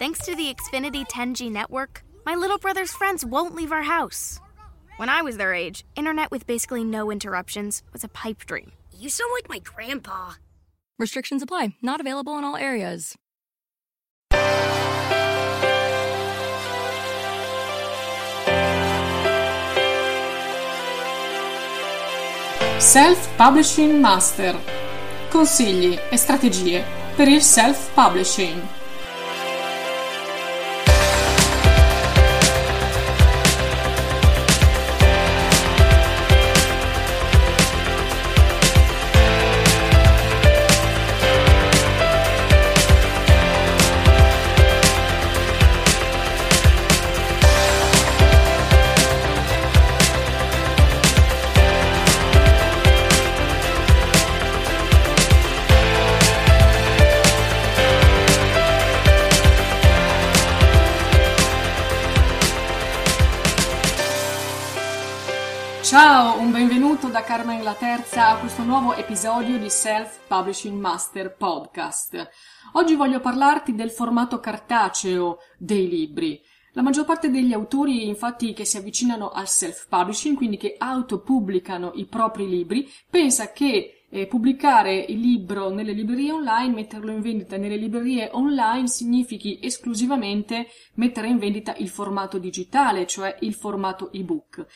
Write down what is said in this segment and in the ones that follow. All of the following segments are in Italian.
Thanks to the Xfinity 10G network, my little brother's friends won't leave our house. When I was their age, internet with basically no interruptions was a pipe dream. You sound like my grandpa. Restrictions apply, not available in all areas. Self-Publishing Master. Consigli e strategie per il self-publishing. Ciao, Terza a questo nuovo episodio di Self Publishing Master Podcast. Oggi voglio parlarti del formato cartaceo dei libri. La maggior parte degli autori, infatti, che si avvicinano al self-publishing, quindi che autopubblicano i propri libri, pensa che eh, pubblicare il libro nelle librerie online, metterlo in vendita nelle librerie online, significhi esclusivamente mettere in vendita il formato digitale, cioè il formato ebook.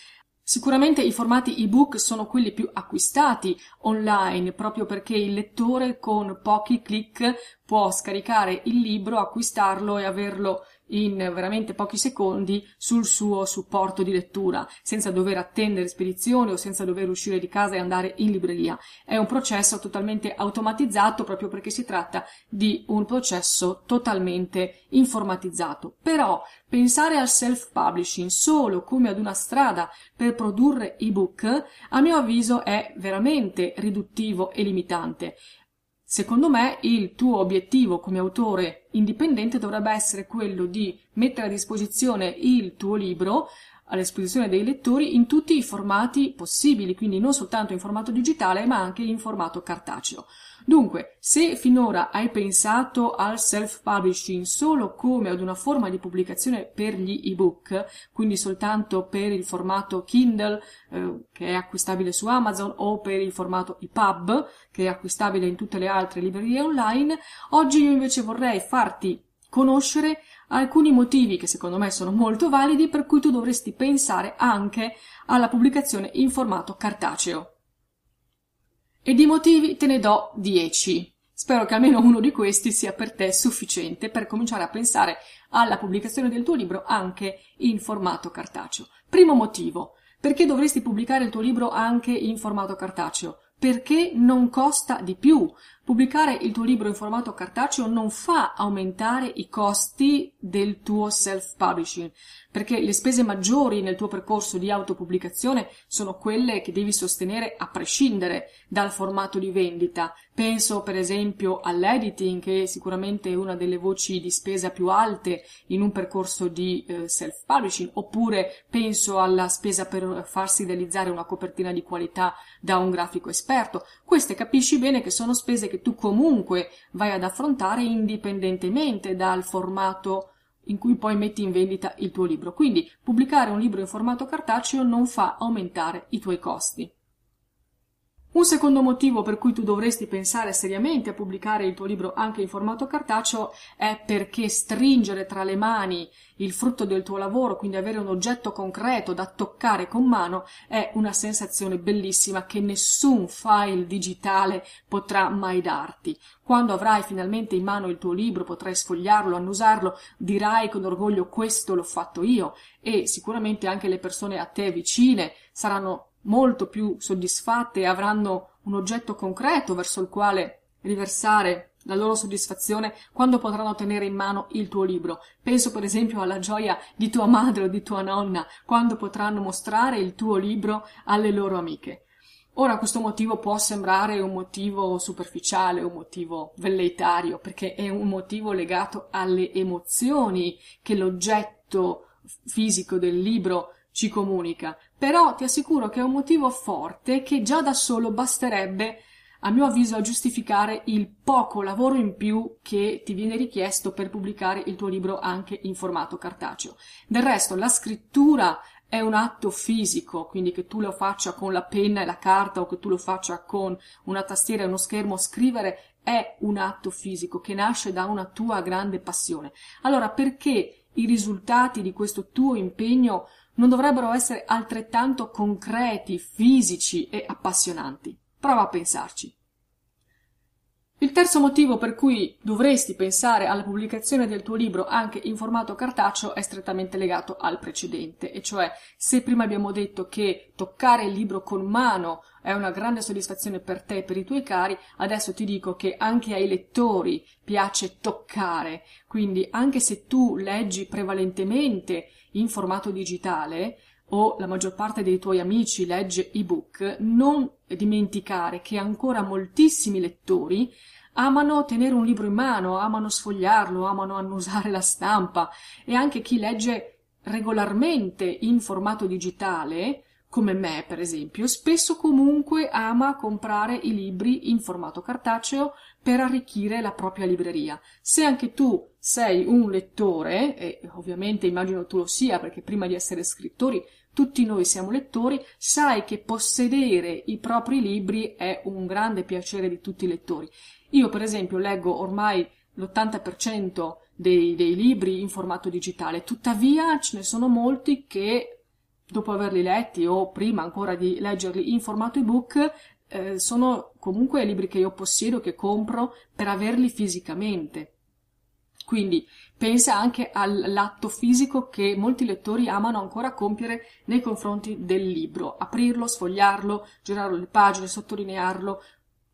Sicuramente i formati ebook sono quelli più acquistati online proprio perché il lettore con pochi clic può scaricare il libro, acquistarlo e averlo in veramente pochi secondi sul suo supporto di lettura, senza dover attendere spedizione o senza dover uscire di casa e andare in libreria. È un processo totalmente automatizzato proprio perché si tratta di un processo totalmente informatizzato. Però pensare al self-publishing solo come ad una strada per produrre ebook, a mio avviso è veramente riduttivo e limitante. Secondo me il tuo obiettivo come autore indipendente dovrebbe essere quello di mettere a disposizione il tuo libro a disposizione dei lettori in tutti i formati possibili, quindi non soltanto in formato digitale ma anche in formato cartaceo. Dunque, se finora hai pensato al self-publishing solo come ad una forma di pubblicazione per gli ebook, quindi soltanto per il formato Kindle eh, che è acquistabile su Amazon o per il formato EPUB che è acquistabile in tutte le altre librerie online, oggi io invece vorrei farti conoscere alcuni motivi che secondo me sono molto validi per cui tu dovresti pensare anche alla pubblicazione in formato cartaceo. E di motivi te ne do 10. Spero che almeno uno di questi sia per te sufficiente per cominciare a pensare alla pubblicazione del tuo libro anche in formato cartaceo. Primo motivo. Perché dovresti pubblicare il tuo libro anche in formato cartaceo? Perché non costa di più. Pubblicare il tuo libro in formato cartaceo non fa aumentare i costi del tuo self-publishing, perché le spese maggiori nel tuo percorso di autopubblicazione sono quelle che devi sostenere a prescindere dal formato di vendita. Penso per esempio all'editing, che è sicuramente una delle voci di spesa più alte in un percorso di eh, self-publishing, oppure penso alla spesa per farsi realizzare una copertina di qualità da un grafico esperto. Queste capisci bene che sono spese che tu comunque vai ad affrontare indipendentemente dal formato in cui poi metti in vendita il tuo libro. Quindi pubblicare un libro in formato cartaceo non fa aumentare i tuoi costi. Un secondo motivo per cui tu dovresti pensare seriamente a pubblicare il tuo libro anche in formato cartaceo è perché stringere tra le mani il frutto del tuo lavoro, quindi avere un oggetto concreto da toccare con mano, è una sensazione bellissima che nessun file digitale potrà mai darti. Quando avrai finalmente in mano il tuo libro, potrai sfogliarlo, annusarlo, dirai con orgoglio questo l'ho fatto io e sicuramente anche le persone a te vicine saranno molto più soddisfatte e avranno un oggetto concreto verso il quale riversare la loro soddisfazione quando potranno tenere in mano il tuo libro. Penso per esempio alla gioia di tua madre o di tua nonna quando potranno mostrare il tuo libro alle loro amiche. Ora questo motivo può sembrare un motivo superficiale, un motivo velleitario, perché è un motivo legato alle emozioni che l'oggetto fisico del libro ci comunica, però ti assicuro che è un motivo forte che già da solo basterebbe a mio avviso a giustificare il poco lavoro in più che ti viene richiesto per pubblicare il tuo libro anche in formato cartaceo. Del resto la scrittura è un atto fisico, quindi che tu lo faccia con la penna e la carta o che tu lo faccia con una tastiera e uno schermo, scrivere è un atto fisico che nasce da una tua grande passione. Allora perché i risultati di questo tuo impegno non dovrebbero essere altrettanto concreti, fisici e appassionanti? Prova a pensarci. Il terzo motivo per cui dovresti pensare alla pubblicazione del tuo libro anche in formato cartaceo è strettamente legato al precedente, e cioè se prima abbiamo detto che toccare il libro con mano è una grande soddisfazione per te e per i tuoi cari, adesso ti dico che anche ai lettori piace toccare, quindi anche se tu leggi prevalentemente in formato digitale, o la maggior parte dei tuoi amici legge ebook, non dimenticare che ancora moltissimi lettori amano tenere un libro in mano, amano sfogliarlo, amano annusare la stampa e anche chi legge regolarmente in formato digitale, come me per esempio, spesso comunque ama comprare i libri in formato cartaceo per arricchire la propria libreria. Se anche tu sei un lettore, e ovviamente immagino tu lo sia perché prima di essere scrittori tutti noi siamo lettori, sai che possedere i propri libri è un grande piacere di tutti i lettori. Io, per esempio, leggo ormai l'80% dei, dei libri in formato digitale, tuttavia ce ne sono molti che, dopo averli letti o prima ancora di leggerli in formato ebook, eh, sono comunque libri che io possiedo, che compro per averli fisicamente. Quindi pensa anche all'atto fisico che molti lettori amano ancora compiere nei confronti del libro, aprirlo, sfogliarlo, girare le pagine, sottolinearlo,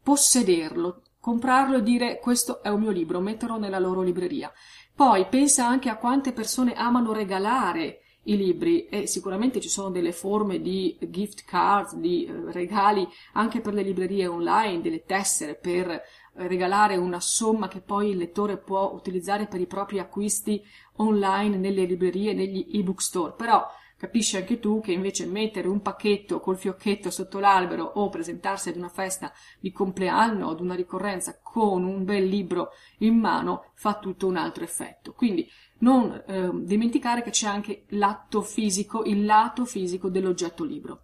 possederlo, comprarlo e dire questo è un mio libro, metterlo nella loro libreria. Poi pensa anche a quante persone amano regalare i libri e sicuramente ci sono delle forme di gift cards, di eh, regali anche per le librerie online, delle tessere per regalare una somma che poi il lettore può utilizzare per i propri acquisti online nelle librerie, negli ebook store, però capisci anche tu che invece mettere un pacchetto col fiocchetto sotto l'albero o presentarsi ad una festa di compleanno o ad una ricorrenza con un bel libro in mano fa tutto un altro effetto. Quindi non eh, dimenticare che c'è anche l'atto fisico, il lato fisico dell'oggetto libro.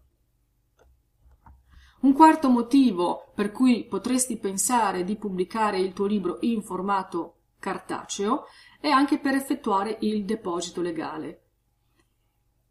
Un quarto motivo per cui potresti pensare di pubblicare il tuo libro in formato cartaceo è anche per effettuare il deposito legale.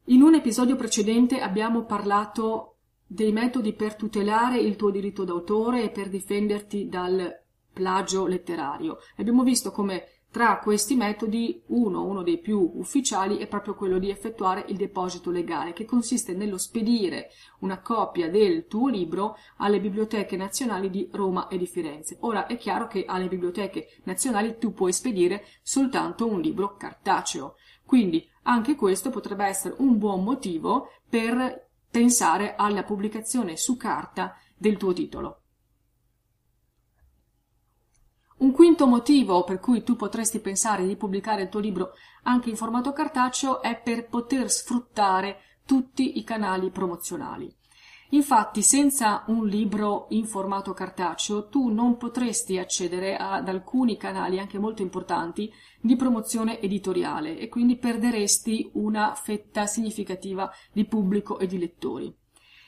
In un episodio precedente abbiamo parlato dei metodi per tutelare il tuo diritto d'autore e per difenderti dal plagio letterario. Abbiamo visto come tra questi metodi, uno, uno dei più ufficiali, è proprio quello di effettuare il deposito legale, che consiste nello spedire una copia del tuo libro alle biblioteche nazionali di Roma e di Firenze. Ora è chiaro che alle biblioteche nazionali tu puoi spedire soltanto un libro cartaceo, quindi anche questo potrebbe essere un buon motivo per pensare alla pubblicazione su carta del tuo titolo. Un quinto motivo per cui tu potresti pensare di pubblicare il tuo libro anche in formato cartaceo è per poter sfruttare tutti i canali promozionali. Infatti, senza un libro in formato cartaceo, tu non potresti accedere ad alcuni canali anche molto importanti di promozione editoriale e quindi perderesti una fetta significativa di pubblico e di lettori.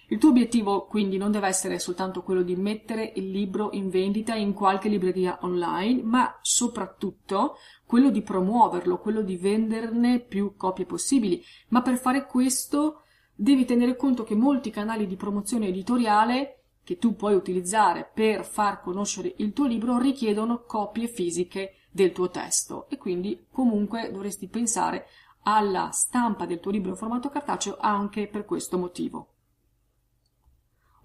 Il tuo obiettivo quindi non deve essere soltanto quello di mettere il libro in vendita in qualche libreria online, ma soprattutto quello di promuoverlo, quello di venderne più copie possibili. Ma per fare questo devi tenere conto che molti canali di promozione editoriale che tu puoi utilizzare per far conoscere il tuo libro richiedono copie fisiche del tuo testo e quindi comunque dovresti pensare alla stampa del tuo libro in formato cartaceo anche per questo motivo.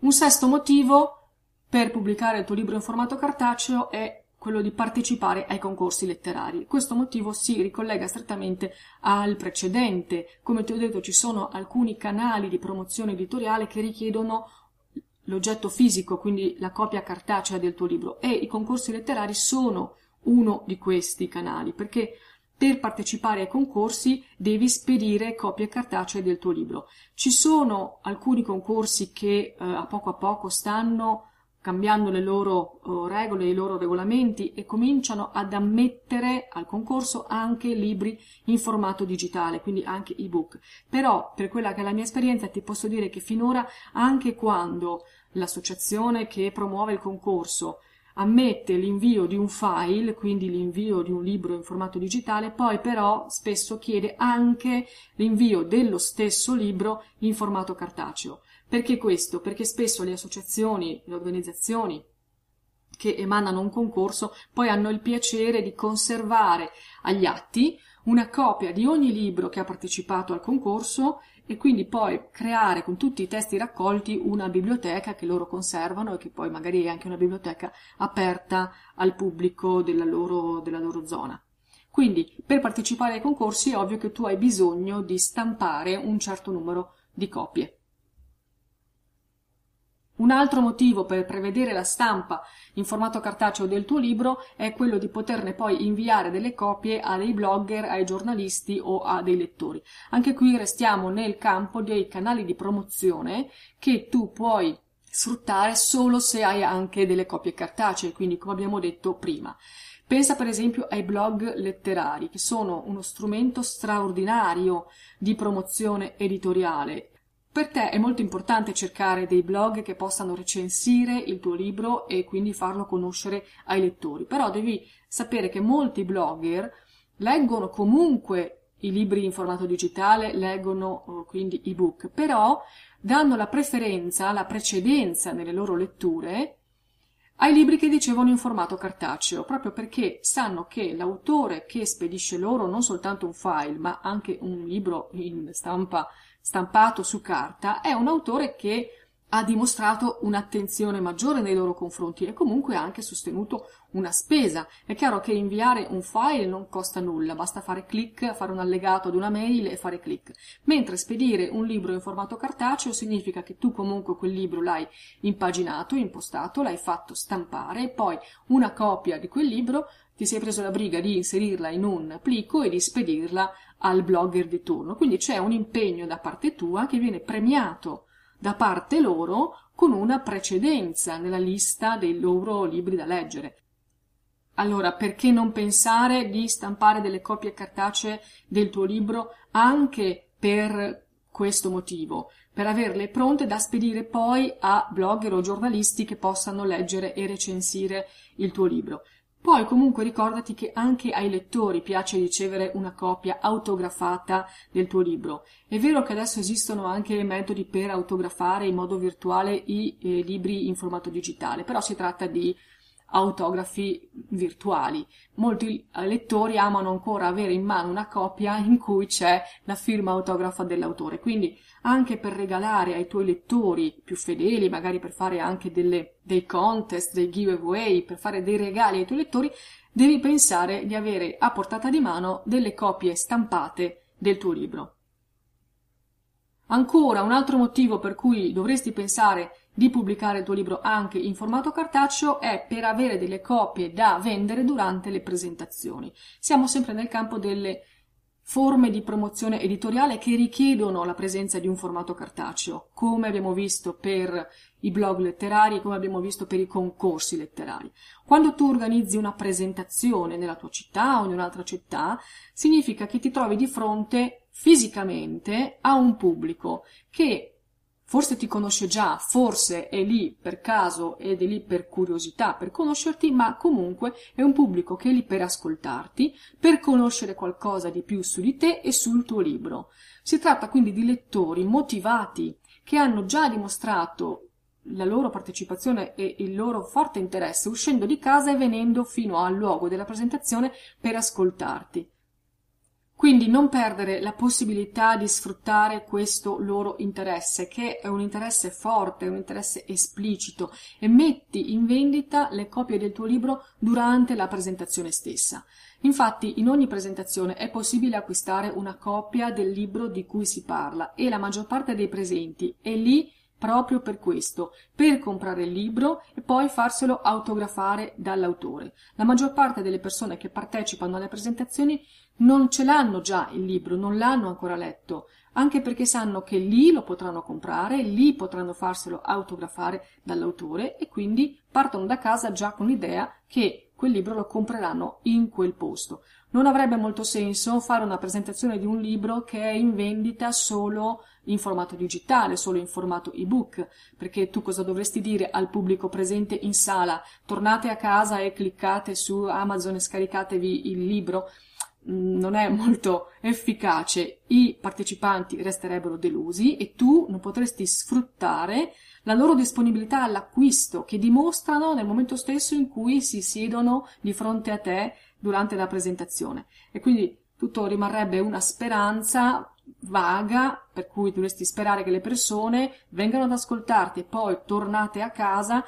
Un sesto motivo per pubblicare il tuo libro in formato cartaceo è quello di partecipare ai concorsi letterari. Questo motivo si ricollega strettamente al precedente. Come ti ho detto, ci sono alcuni canali di promozione editoriale che richiedono l'oggetto fisico, quindi la copia cartacea del tuo libro, e i concorsi letterari sono uno di questi canali, perché per partecipare ai concorsi devi spedire copie cartacee del tuo libro. Ci sono alcuni concorsi che eh, a poco a poco stanno cambiando le loro uh, regole, i loro regolamenti e cominciano ad ammettere al concorso anche libri in formato digitale, quindi anche ebook. Però, per quella che è la mia esperienza, ti posso dire che finora, anche quando l'associazione che promuove il concorso ammette l'invio di un file, quindi l'invio di un libro in formato digitale, poi però spesso chiede anche l'invio dello stesso libro in formato cartaceo. Perché questo? Perché spesso le associazioni, le organizzazioni che emanano un concorso poi hanno il piacere di conservare agli atti una copia di ogni libro che ha partecipato al concorso e quindi poi creare con tutti i testi raccolti una biblioteca che loro conservano e che poi magari è anche una biblioteca aperta al pubblico della loro, della loro zona. Quindi per partecipare ai concorsi è ovvio che tu hai bisogno di stampare un certo numero di copie. Un altro motivo per prevedere la stampa in formato cartaceo del tuo libro è quello di poterne poi inviare delle copie a dei blogger, ai giornalisti o a dei lettori. Anche qui restiamo nel campo dei canali di promozione che tu puoi sfruttare solo se hai anche delle copie cartacee, quindi come abbiamo detto prima. Pensa per esempio ai blog letterari, che sono uno strumento straordinario di promozione editoriale per te è molto importante cercare dei blog che possano recensire il tuo libro e quindi farlo conoscere ai lettori, però devi sapere che molti blogger leggono comunque i libri in formato digitale, leggono oh, quindi ebook, però danno la preferenza, la precedenza nelle loro letture ai libri che ricevono in formato cartaceo, proprio perché sanno che l'autore che spedisce loro non soltanto un file, ma anche un libro in stampa stampato su carta, è un autore che ha dimostrato un'attenzione maggiore nei loro confronti e comunque ha anche sostenuto una spesa. È chiaro che inviare un file non costa nulla, basta fare clic, fare un allegato ad una mail e fare clic. Mentre spedire un libro in formato cartaceo significa che tu comunque quel libro l'hai impaginato, impostato, l'hai fatto stampare e poi una copia di quel libro ti sei preso la briga di inserirla in un plico e di spedirla al blogger di turno. Quindi c'è un impegno da parte tua che viene premiato da parte loro con una precedenza nella lista dei loro libri da leggere. Allora, perché non pensare di stampare delle copie cartacee del tuo libro anche per questo motivo, per averle pronte da spedire poi a blogger o giornalisti che possano leggere e recensire il tuo libro. Poi comunque ricordati che anche ai lettori piace ricevere una copia autografata del tuo libro. È vero che adesso esistono anche metodi per autografare in modo virtuale i eh, libri in formato digitale, però si tratta di autografi virtuali. Molti lettori amano ancora avere in mano una copia in cui c'è la firma autografa dell'autore, quindi anche per regalare ai tuoi lettori più fedeli, magari per fare anche delle, dei contest, dei giveaway, per fare dei regali ai tuoi lettori, devi pensare di avere a portata di mano delle copie stampate del tuo libro. Ancora un altro motivo per cui dovresti pensare di pubblicare il tuo libro anche in formato cartaceo è per avere delle copie da vendere durante le presentazioni. Siamo sempre nel campo delle forme di promozione editoriale che richiedono la presenza di un formato cartaceo, come abbiamo visto per i blog letterari come abbiamo visto per i concorsi letterari. Quando tu organizzi una presentazione nella tua città o in un'altra città, significa che ti trovi di fronte fisicamente a un pubblico che Forse ti conosce già, forse è lì per caso ed è lì per curiosità, per conoscerti, ma comunque è un pubblico che è lì per ascoltarti, per conoscere qualcosa di più su di te e sul tuo libro. Si tratta quindi di lettori motivati che hanno già dimostrato la loro partecipazione e il loro forte interesse uscendo di casa e venendo fino al luogo della presentazione per ascoltarti. Quindi non perdere la possibilità di sfruttare questo loro interesse, che è un interesse forte, un interesse esplicito, e metti in vendita le copie del tuo libro durante la presentazione stessa. Infatti, in ogni presentazione è possibile acquistare una copia del libro di cui si parla e la maggior parte dei presenti è lì proprio per questo, per comprare il libro e poi farselo autografare dall'autore. La maggior parte delle persone che partecipano alle presentazioni non ce l'hanno già il libro, non l'hanno ancora letto, anche perché sanno che lì lo potranno comprare, lì potranno farselo autografare dall'autore e quindi partono da casa già con l'idea che quel libro lo compreranno in quel posto. Non avrebbe molto senso fare una presentazione di un libro che è in vendita solo in formato digitale, solo in formato ebook, perché tu cosa dovresti dire al pubblico presente in sala? Tornate a casa e cliccate su Amazon e scaricatevi il libro mm, non è molto efficace, i partecipanti resterebbero delusi e tu non potresti sfruttare la loro disponibilità all'acquisto che dimostrano nel momento stesso in cui si siedono di fronte a te durante la presentazione. E quindi tutto rimarrebbe una speranza vaga, per cui dovresti sperare che le persone vengano ad ascoltarti e poi tornate a casa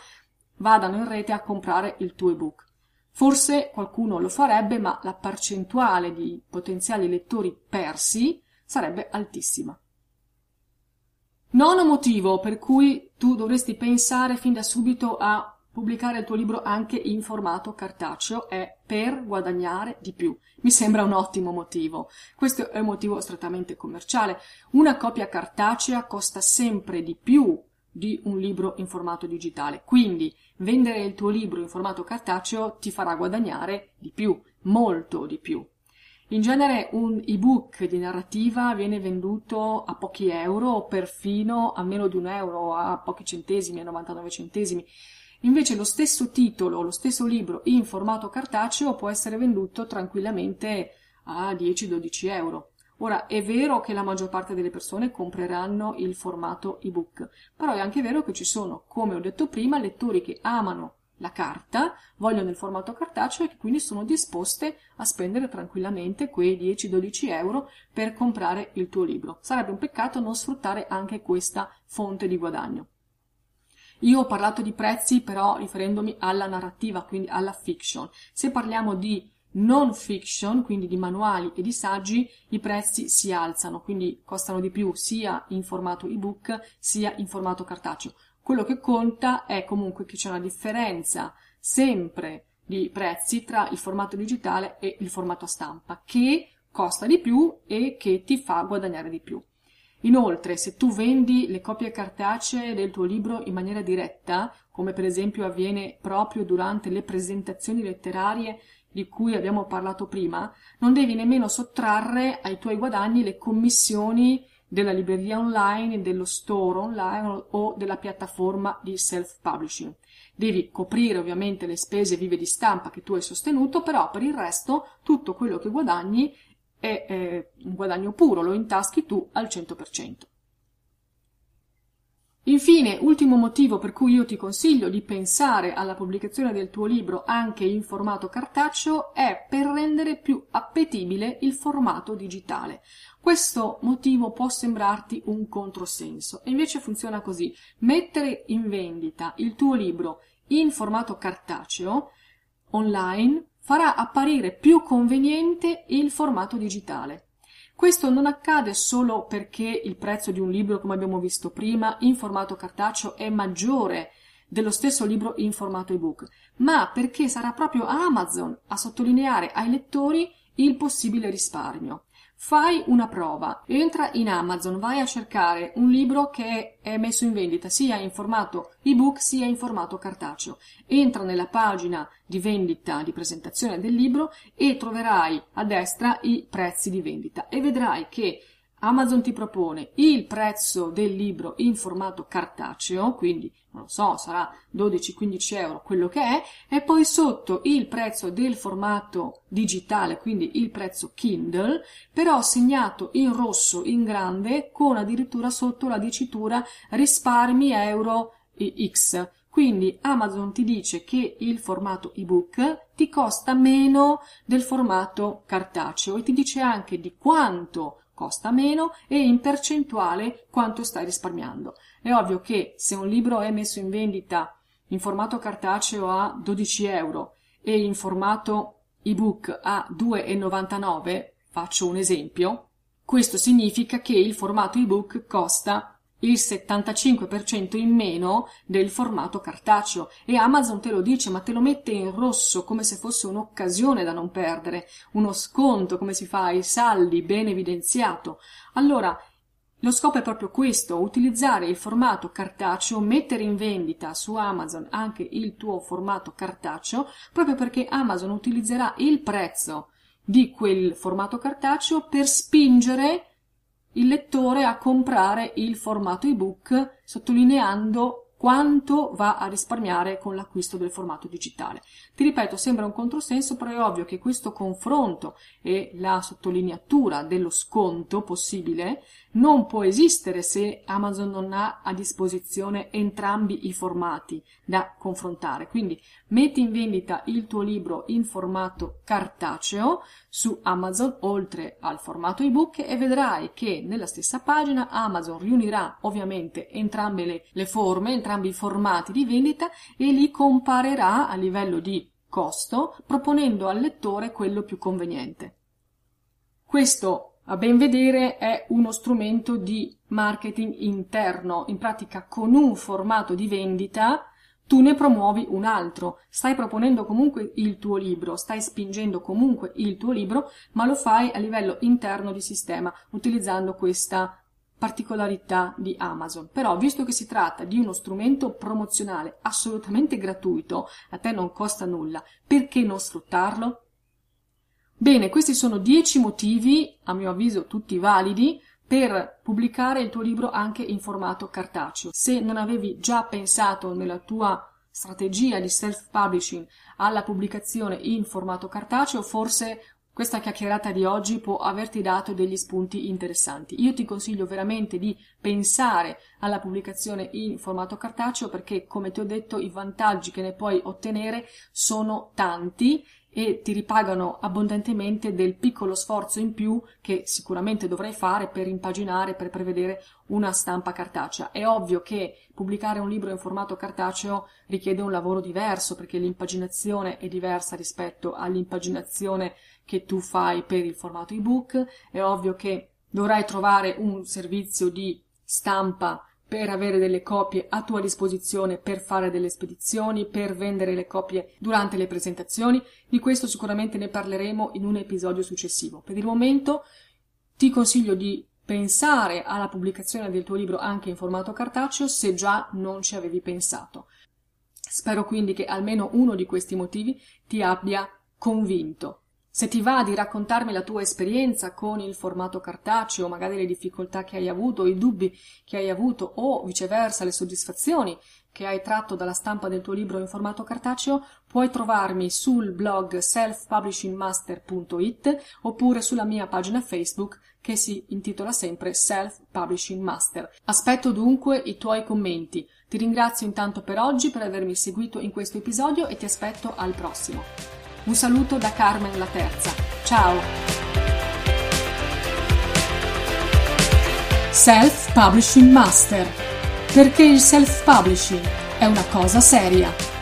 vadano in rete a comprare il tuo ebook. Forse qualcuno lo farebbe, ma la percentuale di potenziali lettori persi sarebbe altissima. Nono motivo per cui tu dovresti pensare fin da subito a pubblicare il tuo libro anche in formato cartaceo è per guadagnare di più. Mi sembra un ottimo motivo. Questo è un motivo strettamente commerciale. Una copia cartacea costa sempre di più di un libro in formato digitale. Quindi vendere il tuo libro in formato cartaceo ti farà guadagnare di più, molto di più. In genere un ebook di narrativa viene venduto a pochi euro o perfino a meno di un euro, a pochi centesimi, a 99 centesimi. Invece lo stesso titolo, lo stesso libro in formato cartaceo può essere venduto tranquillamente a 10-12 euro. Ora, è vero che la maggior parte delle persone compreranno il formato ebook, però è anche vero che ci sono, come ho detto prima, lettori che amano la carta, vogliono il formato cartaceo e quindi sono disposte a spendere tranquillamente quei 10-12 euro per comprare il tuo libro. Sarebbe un peccato non sfruttare anche questa fonte di guadagno. Io ho parlato di prezzi però riferendomi alla narrativa, quindi alla fiction. Se parliamo di non fiction, quindi di manuali e di saggi, i prezzi si alzano, quindi costano di più sia in formato ebook sia in formato cartaceo. Quello che conta è comunque che c'è una differenza sempre di prezzi tra il formato digitale e il formato stampa, che costa di più e che ti fa guadagnare di più. Inoltre, se tu vendi le copie cartacee del tuo libro in maniera diretta, come per esempio avviene proprio durante le presentazioni letterarie di cui abbiamo parlato prima, non devi nemmeno sottrarre ai tuoi guadagni le commissioni della libreria online, dello store online o della piattaforma di self-publishing. Devi coprire ovviamente le spese vive di stampa che tu hai sostenuto, però per il resto tutto quello che guadagni è eh, un guadagno puro, lo intaschi tu al 100%. Infine, ultimo motivo per cui io ti consiglio di pensare alla pubblicazione del tuo libro anche in formato cartaceo è per rendere più appetibile il formato digitale. Questo motivo può sembrarti un controsenso, e invece funziona così. Mettere in vendita il tuo libro in formato cartaceo online farà apparire più conveniente il formato digitale. Questo non accade solo perché il prezzo di un libro, come abbiamo visto prima, in formato cartaceo è maggiore dello stesso libro in formato ebook, ma perché sarà proprio Amazon a sottolineare ai lettori il possibile risparmio. Fai una prova, entra in Amazon, vai a cercare un libro che è messo in vendita sia in formato ebook sia in formato cartaceo. Entra nella pagina di vendita, di presentazione del libro e troverai a destra i prezzi di vendita e vedrai che Amazon ti propone il prezzo del libro in formato cartaceo, quindi non lo so, sarà 12-15 euro quello che è, e poi sotto il prezzo del formato digitale, quindi il prezzo Kindle, però segnato in rosso in grande con addirittura sotto la dicitura risparmi euro X. Quindi Amazon ti dice che il formato ebook ti costa meno del formato cartaceo e ti dice anche di quanto costa meno e in percentuale quanto stai risparmiando. È ovvio che se un libro è messo in vendita in formato cartaceo a 12 euro e in formato ebook a 2,99, faccio un esempio, questo significa che il formato ebook costa il 75% in meno del formato cartaceo e Amazon te lo dice ma te lo mette in rosso come se fosse un'occasione da non perdere, uno sconto come si fa ai saldi ben evidenziato. Allora, lo scopo è proprio questo, utilizzare il formato cartaceo, mettere in vendita su Amazon anche il tuo formato cartaceo, proprio perché Amazon utilizzerà il prezzo di quel formato cartaceo per spingere il lettore a comprare il formato ebook sottolineando quanto va a risparmiare con l'acquisto del formato digitale. Ti ripeto, sembra un controsenso, però è ovvio che questo confronto e la sottolineatura dello sconto possibile non può esistere se Amazon non ha a disposizione entrambi i formati da confrontare. Quindi metti in vendita il tuo libro in formato cartaceo su Amazon oltre al formato ebook e vedrai che nella stessa pagina Amazon riunirà ovviamente entrambe le, le forme, entrambi i formati di vendita e li comparerà a livello di costo proponendo al lettore quello più conveniente. Questo a ben vedere è uno strumento di marketing interno, in pratica con un formato di vendita tu ne promuovi un altro, stai proponendo comunque il tuo libro, stai spingendo comunque il tuo libro, ma lo fai a livello interno di sistema, utilizzando questa particolarità di Amazon. Però, visto che si tratta di uno strumento promozionale assolutamente gratuito, a te non costa nulla, perché non sfruttarlo? Bene, questi sono dieci motivi, a mio avviso tutti validi, per pubblicare il tuo libro anche in formato cartaceo. Se non avevi già pensato nella tua strategia di self-publishing alla pubblicazione in formato cartaceo, forse questa chiacchierata di oggi può averti dato degli spunti interessanti. Io ti consiglio veramente di pensare alla pubblicazione in formato cartaceo perché, come ti ho detto, i vantaggi che ne puoi ottenere sono tanti e ti ripagano abbondantemente del piccolo sforzo in più che sicuramente dovrai fare per impaginare, per prevedere una stampa cartacea. È ovvio che pubblicare un libro in formato cartaceo richiede un lavoro diverso perché l'impaginazione è diversa rispetto all'impaginazione che tu fai per il formato ebook. È ovvio che dovrai trovare un servizio di stampa per avere delle copie a tua disposizione per fare delle spedizioni, per vendere le copie durante le presentazioni. Di questo sicuramente ne parleremo in un episodio successivo. Per il momento ti consiglio di pensare alla pubblicazione del tuo libro anche in formato cartaceo se già non ci avevi pensato. Spero quindi che almeno uno di questi motivi ti abbia convinto. Se ti va di raccontarmi la tua esperienza con il formato cartaceo, magari le difficoltà che hai avuto, i dubbi che hai avuto o viceversa le soddisfazioni che hai tratto dalla stampa del tuo libro in formato cartaceo, puoi trovarmi sul blog selfpublishingmaster.it oppure sulla mia pagina Facebook che si intitola sempre Self Publishing Master. Aspetto dunque i tuoi commenti. Ti ringrazio intanto per oggi per avermi seguito in questo episodio e ti aspetto al prossimo. Un saluto da Carmen la Terza. Ciao! Self Publishing Master. Perché il self publishing è una cosa seria.